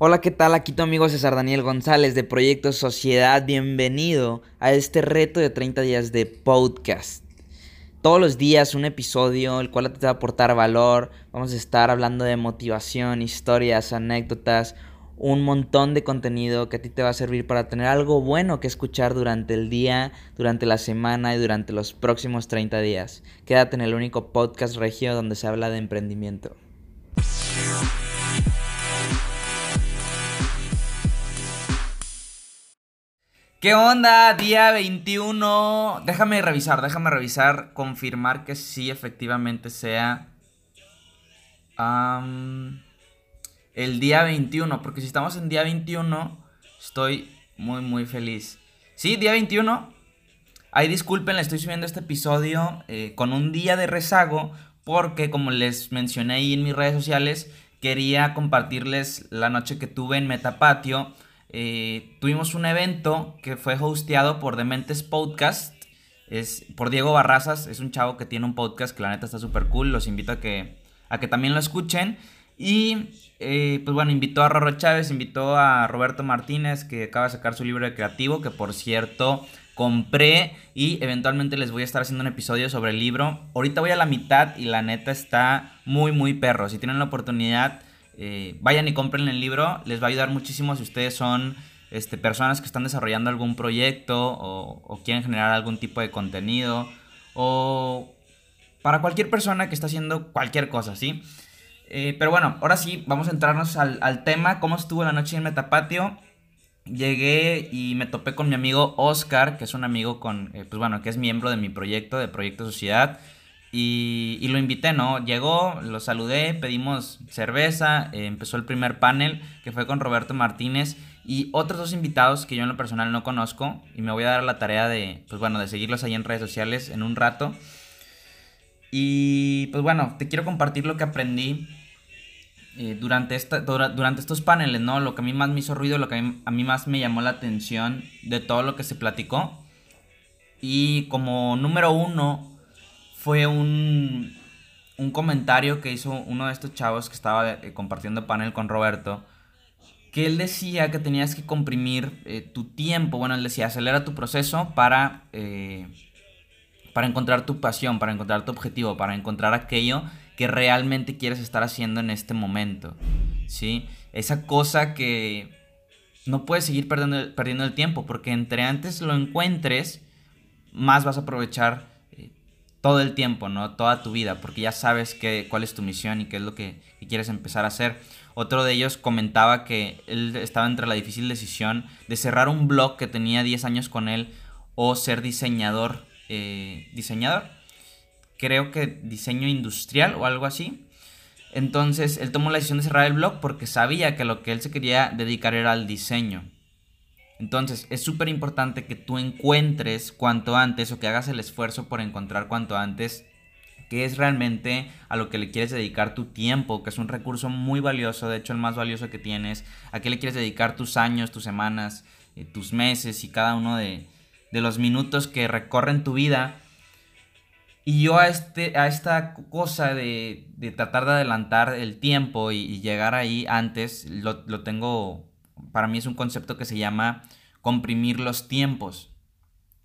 Hola, ¿qué tal? Aquí tu amigo César Daniel González de Proyecto Sociedad. Bienvenido a este reto de 30 días de podcast. Todos los días un episodio el cual te va a aportar valor. Vamos a estar hablando de motivación, historias, anécdotas, un montón de contenido que a ti te va a servir para tener algo bueno que escuchar durante el día, durante la semana y durante los próximos 30 días. Quédate en el único podcast regio donde se habla de emprendimiento. ¿Qué onda? Día 21. Déjame revisar, déjame revisar, confirmar que sí efectivamente sea el día 21, porque si estamos en día 21, estoy muy, muy feliz. Sí, día 21. Ay, disculpen, le estoy subiendo este episodio eh, con un día de rezago, porque como les mencioné ahí en mis redes sociales, quería compartirles la noche que tuve en Metapatio eh, tuvimos un evento que fue hosteado por Dementes Podcast. Es por Diego Barrazas, es un chavo que tiene un podcast que la neta está súper cool. Los invito a que, a que también lo escuchen. Y eh, pues bueno, invitó a Rorro Chávez, invitó a Roberto Martínez, que acaba de sacar su libro de creativo, que por cierto compré y eventualmente les voy a estar haciendo un episodio sobre el libro. Ahorita voy a la mitad y la neta está muy, muy perro. Si tienen la oportunidad, eh, vayan y compren el libro, les va a ayudar muchísimo si ustedes son este, personas que están desarrollando algún proyecto o, quieren generar algún tipo de contenido o para cualquier persona que está haciendo cualquier cosa, ¿sí? Eh, pero bueno, ahora sí, vamos a entrarnos al, tema, cómo estuvo la noche en Metapatio. Llegué y me topé con mi amigo Oscar, que es un amigo con, eh, pues bueno, que es miembro de mi proyecto, de Proyecto Sociedad. Y, lo invité, ¿no? Llegó, lo saludé, pedimos cerveza, eh, empezó el primer panel que fue con Roberto Martínez y otros dos invitados que yo en lo personal no conozco y me voy a dar la tarea de, pues bueno, de seguirlos ahí en redes sociales en un rato. Y pues bueno, te quiero compartir lo que aprendí eh, durante, esta, durante estos paneles, ¿no? Lo que a mí más me hizo ruido, lo que a mí, a mí más me llamó la atención de todo lo que se platicó. Y como número uno, fue un, un comentario que hizo uno de estos chavos que estaba eh, compartiendo panel con Roberto, que él decía que tenías que comprimir eh, tu tiempo, bueno, él decía, acelera tu proceso para, eh, para encontrar tu pasión, para encontrar tu objetivo, para encontrar aquello que realmente quieres estar haciendo en este momento, ¿sí? Esa cosa que no puedes seguir perdiendo, perdiendo el tiempo, porque entre antes lo encuentres, más vas a aprovechar todo el tiempo, ¿no? Toda tu vida, porque ya sabes qué, cuál es tu misión y qué es lo que, quieres empezar a hacer. Otro de ellos comentaba que él estaba entre la difícil decisión de cerrar un blog que tenía 10 años con él o ser diseñador. Eh, diseñador, creo que diseño industrial o algo así. Entonces él tomó la decisión de cerrar el blog porque sabía que lo que él se quería dedicar era al diseño. Entonces, es súper importante que tú encuentres cuanto antes o que hagas el esfuerzo por encontrar cuanto antes qué es realmente a lo que le quieres dedicar tu tiempo, que es un recurso muy valioso, de hecho el más valioso que tienes, a qué le quieres dedicar tus años, tus semanas, eh, tus meses y cada uno de, los minutos que recorren tu vida. Y yo a, este, a esta cosa de, tratar de adelantar el tiempo y, llegar ahí antes, lo, lo tengo para mí es un concepto que se llama comprimir los tiempos.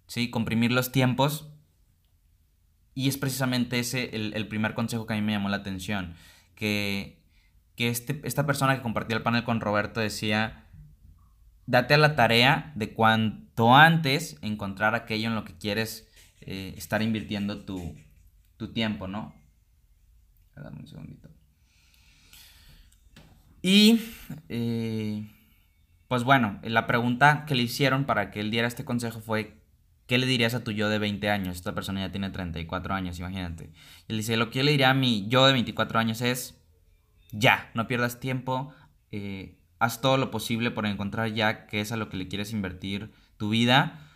¿Sí? Comprimir los tiempos. Y es precisamente ese el, primer consejo que a mí me llamó la atención. Que, este, esta persona que compartía el panel con Roberto decía, date a la tarea de cuanto antes encontrar aquello en lo que quieres eh, estar invirtiendo tu, tiempo, ¿no? Dame un segundito. Y eh, pues bueno, la pregunta que le hicieron para que él diera este consejo fue, ¿qué le dirías a tu yo de 20 años? Esta persona ya tiene 34 años, imagínate. Y él dice, lo que yo le diría a mi yo de 24 años es, ya, no pierdas tiempo, eh, haz todo lo posible por encontrar ya qué es a lo que le quieres invertir tu vida.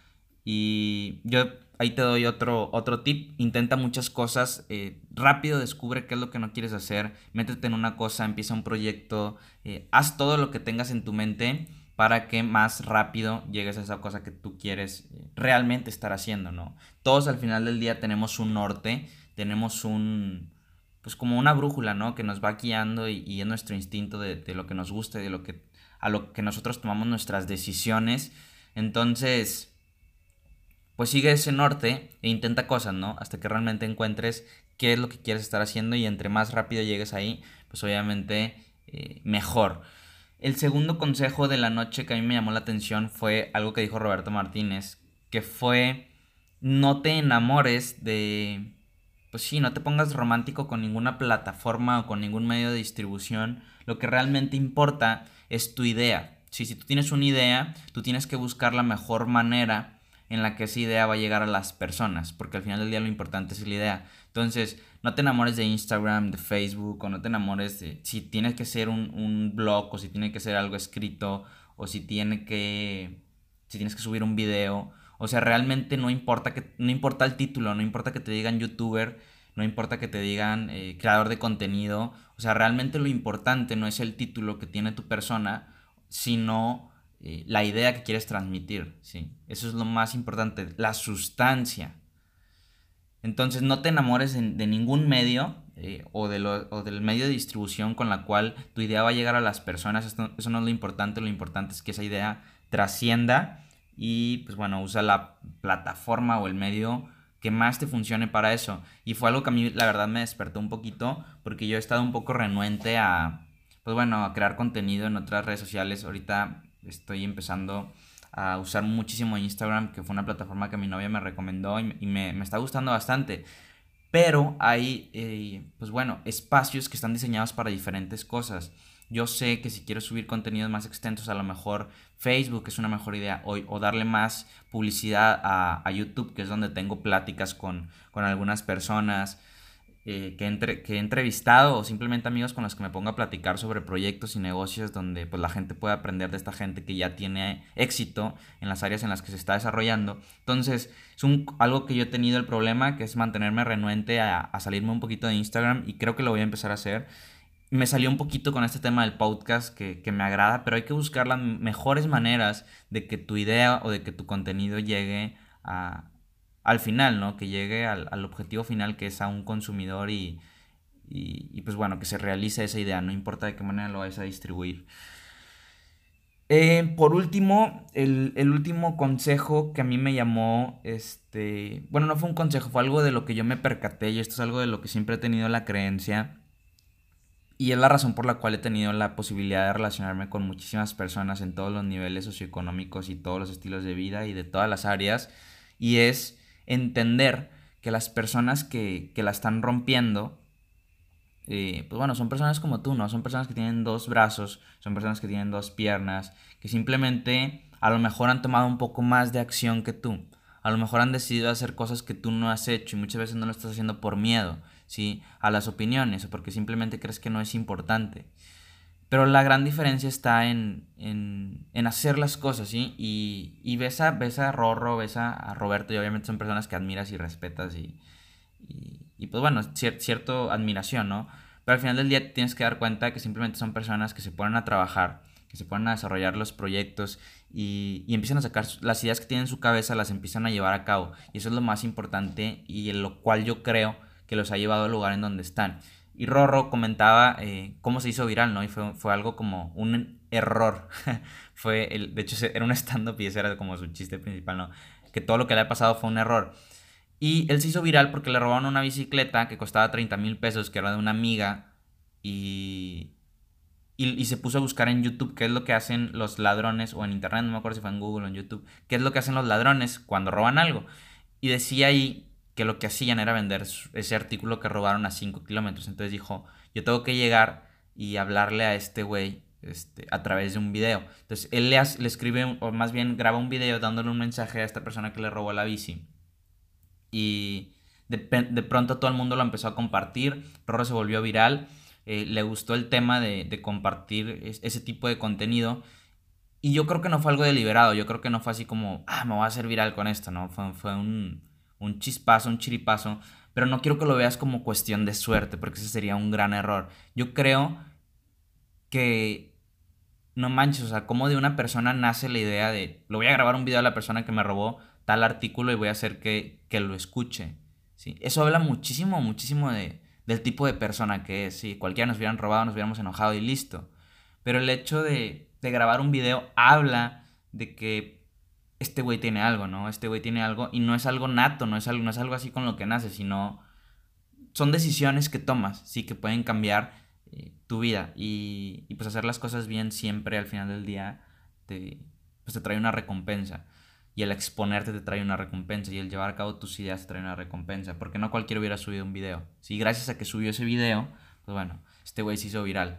Y yo ahí te doy otro, otro tip. Intenta muchas cosas. Eh, rápido descubre qué es lo que no quieres hacer. Métete en una cosa, empieza un proyecto. Eh, haz todo lo que tengas en tu mente para que más rápido llegues a esa cosa que tú quieres eh, realmente estar haciendo, ¿no? Todos al final del día tenemos un norte, tenemos un, pues como una brújula, ¿no? Que nos va guiando y, es nuestro instinto de, lo que nos gusta, de lo que, a lo que nosotros tomamos nuestras decisiones. Entonces, pues sigue ese norte e intenta cosas, ¿no? Hasta que realmente encuentres qué es lo que quieres estar haciendo y entre más rápido llegues ahí, pues obviamente eh, mejor. El segundo consejo de la noche que a mí me llamó la atención fue algo que dijo Roberto Martínez, que fue no te enamores de... Pues sí, no te pongas romántico con ninguna plataforma o con ningún medio de distribución. Lo que realmente importa es tu idea. si tú tienes una idea, tú tienes que buscar la mejor manera en la que esa idea va a llegar a las personas, porque al final del día lo importante es la idea. Entonces, no te enamores de Instagram, de Facebook, o no te enamores de si tiene que ser un, blog, o si tiene que ser algo escrito, o si tiene que. si tienes que subir un video. O sea, realmente no importa que. no importa el título, no importa que te digan youtuber, no importa que te digan eh, creador de contenido. O sea, realmente lo importante no es el título que tiene tu persona, sino eh, la idea que quieres transmitir. ¿sí? Eso es lo más importante, la sustancia. Entonces no te enamores de, ningún medio eh, o, de del medio de distribución con la cual tu idea va a llegar a las personas. eso no es lo importante, lo importante es que esa idea trascienda y pues bueno, usa la plataforma o el medio que más te funcione para eso. Y fue algo que a mí la verdad me despertó un poquito porque yo he estado un poco renuente a, pues bueno, a crear contenido en otras redes sociales. Ahorita estoy empezando a usar muchísimo Instagram, que fue una plataforma que mi novia me recomendó y, me, está gustando bastante. Pero hay, eh, pues bueno, espacios que están diseñados para diferentes cosas. Yo sé que si quiero subir contenidos más extensos, a lo mejor Facebook es una mejor idea, o, o darle más publicidad a, a, YouTube, que es donde tengo pláticas con, con algunas personas. Eh, que, entre, que he entrevistado o simplemente amigos con los que me pongo a platicar sobre proyectos y negocios donde pues la gente puede aprender de esta gente que ya tiene éxito en las áreas en las que se está desarrollando. Entonces, es un, algo que yo he tenido el problema, que es mantenerme renuente a, a salirme un poquito de Instagram y creo que lo voy a empezar a hacer. Me salió un poquito con este tema del podcast que, que me agrada, pero hay que buscar las mejores maneras de que tu idea o de que tu contenido llegue a, al final, ¿no? Que llegue al, objetivo final que es a un consumidor y, y, pues bueno, que se realice esa idea, no importa de qué manera lo vayas a distribuir. Eh, por último, el, último consejo que a mí me llamó, este, bueno, no fue un consejo, fue algo de lo que yo me percaté y esto es algo de lo que siempre he tenido la creencia y es la razón por la cual he tenido la posibilidad de relacionarme con muchísimas personas en todos los niveles socioeconómicos y todos los estilos de vida y de todas las áreas y es entender que las personas que, la están rompiendo, eh, pues bueno, son personas como tú, ¿no? Son personas que tienen dos brazos, son personas que tienen dos piernas, que simplemente a lo mejor han tomado un poco más de acción que tú. A lo mejor han decidido hacer cosas que tú no has hecho y muchas veces no lo estás haciendo por miedo, ¿sí? A las opiniones o porque simplemente crees que no es importante. Pero la gran diferencia está en, en, hacer las cosas, ¿sí? Y, y ves, a, ves a Rorro, ves a, Roberto, y obviamente son personas que admiras y respetas y, y, pues bueno, cierta cierto admiración, ¿no? Pero al final del día tienes que dar cuenta que simplemente son personas que se ponen a trabajar, que se ponen a desarrollar los proyectos y, y empiezan a sacar las ideas que tienen en su cabeza, las empiezan a llevar a cabo. Y eso es lo más importante y en lo cual yo creo que los ha llevado al lugar en donde están. Y Rorro comentaba eh, cómo se hizo viral, ¿no? Y fue, fue algo como un error. fue, el, de hecho, era un stand-up y ese era como su chiste principal, ¿no? Que todo lo que le ha pasado fue un error. Y él se hizo viral porque le robaron una bicicleta que costaba 30 mil pesos, que era de una amiga, y, y, y, se puso a buscar en YouTube qué es lo que hacen los ladrones, o en internet, no me acuerdo si fue en Google o en YouTube, qué es lo que hacen los ladrones cuando roban algo. Y decía ahí que lo que hacían era vender ese artículo que robaron a 5 kilómetros. Entonces dijo, yo tengo que llegar y hablarle a este güey este, a través de un video. Entonces él le, le, escribe, o más bien graba un video dándole un mensaje a esta persona que le robó la bici. Y de, pronto todo el mundo lo empezó a compartir. Rorro se volvió viral. Eh, le gustó el tema de, compartir ese tipo de contenido. Y yo creo que no fue algo deliberado. Yo creo que no fue así como, ah, me voy a hacer viral con esto, ¿no? Fue, fue un un chispazo, un chiripazo, pero no quiero que lo veas como cuestión de suerte, porque ese sería un gran error. Yo creo que no manches, o sea, como de una persona nace la idea de, lo voy a grabar un video a la persona que me robó tal artículo y voy a hacer que, que lo escuche. ¿sí? Eso habla muchísimo, muchísimo de, del tipo de persona que es. Si cualquiera nos hubieran robado, nos hubiéramos enojado y listo. Pero el hecho de, de grabar un video habla de que este güey tiene algo, ¿no? Este güey tiene algo y no es algo nato, no es algo, no es algo así con lo que nace, sino son decisiones que tomas, sí, que pueden cambiar eh, tu vida y, y, pues hacer las cosas bien siempre al final del día te, pues te trae una recompensa y el exponerte te trae una recompensa y el llevar a cabo tus ideas te trae una recompensa, porque no cualquiera hubiera subido un video. Sí, gracias a que subió ese video, pues bueno, este güey se hizo viral.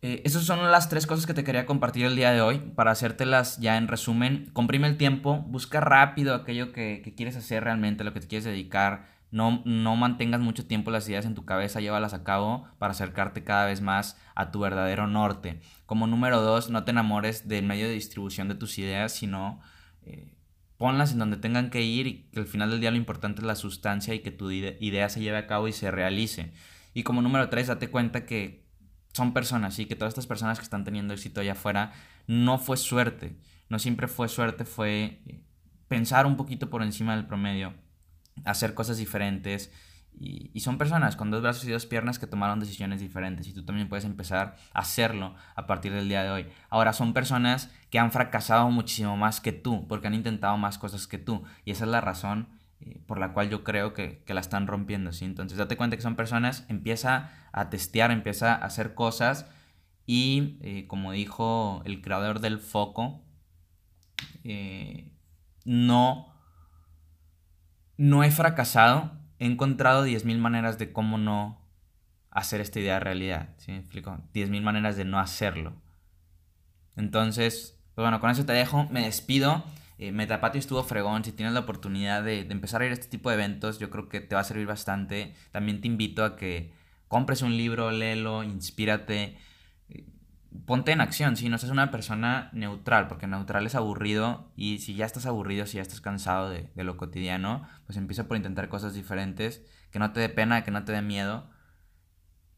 Eh, esas son las tres cosas que te quería compartir el día de hoy. Para hacértelas ya en resumen, comprime el tiempo, busca rápido aquello que, quieres hacer realmente, lo que te quieres dedicar. No, no mantengas mucho tiempo las ideas en tu cabeza, llévalas a cabo para acercarte cada vez más a tu verdadero norte. Como número dos, no te enamores del medio de distribución de tus ideas, sino eh, ponlas en donde tengan que ir y que al final del día lo importante es la sustancia y que tu idea se lleve a cabo y se realice. Y como número tres, date cuenta que son personas y que todas estas personas que están teniendo éxito allá afuera no fue suerte, no siempre fue suerte, fue eh, pensar un poquito por encima del promedio, hacer cosas diferentes. Y, son personas con dos brazos y dos piernas que tomaron decisiones diferentes y tú también puedes empezar a hacerlo a partir del día de hoy. Ahora son personas que han fracasado muchísimo más que tú porque han intentado más cosas que tú y esa es la razón por la cual yo creo que, la están rompiendo, ¿sí? Entonces date cuenta que son personas, empieza a testear, empieza a hacer cosas y eh, como dijo el creador del foco, eh, no, no he fracasado, he encontrado 10.000 maneras de cómo no hacer esta idea realidad, ¿sí? ¿Me explico? 10.000 maneras de no hacerlo. Entonces, pues bueno, con eso te dejo, me despido. Eh, Metapatio estuvo fregón. Si tienes la oportunidad de, empezar a ir a este tipo de eventos, yo creo que te va a servir bastante. También te invito a que compres un libro, léelo, inspírate. Eh, ponte en acción, si no seas una persona neutral, porque neutral es aburrido y si ya estás aburrido, si ya estás cansado de, de lo cotidiano, pues empieza por intentar cosas diferentes, que no te dé pena, que no te dé miedo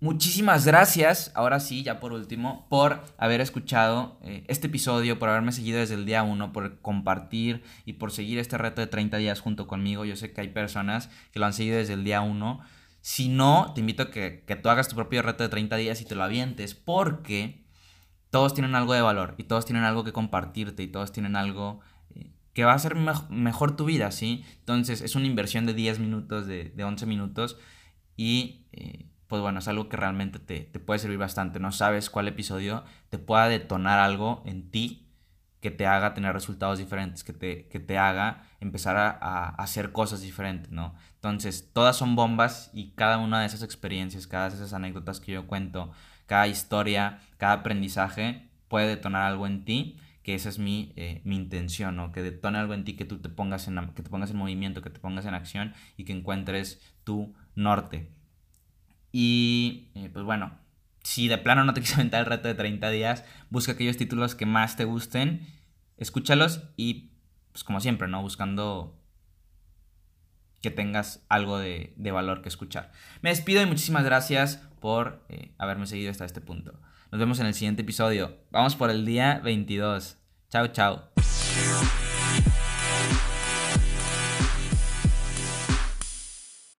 Muchísimas gracias, ahora sí, ya por último, por haber escuchado eh, este episodio, por haberme seguido desde el día 1, por compartir y por seguir este reto de 30 días junto conmigo. Yo sé que hay personas que lo han seguido desde el día 1. Si no, te invito a que, tú hagas tu propio reto de 30 días y te lo avientes, porque todos tienen algo de valor y todos tienen algo que compartirte y todos tienen algo eh, que va a hacer mejor tu vida, ¿sí? Entonces es una inversión de 10 minutos, de, de 11 minutos y... Eh, pues bueno, es algo que realmente te, puede servir bastante. No sabes cuál episodio te pueda detonar algo en ti que te haga tener resultados diferentes, que te, que te haga empezar a, hacer cosas diferentes, ¿no? Entonces, todas son bombas y cada una de esas experiencias, cada de esas anécdotas que yo cuento, cada historia, cada aprendizaje puede detonar algo en ti, que esa es mi, eh, mi intención, ¿no? Que detone algo en ti, que tú te pongas en, que te pongas en movimiento, que te pongas en acción y que encuentres tu norte. Y eh, pues bueno, si de plano no te quieres aventar el reto de 30 días, busca aquellos títulos que más te gusten, escúchalos y pues como siempre, ¿no? Buscando que tengas algo de, valor que escuchar. Me despido y muchísimas gracias por eh, haberme seguido hasta este punto. Nos vemos en el siguiente episodio. Vamos por el día 22. Chao, chao.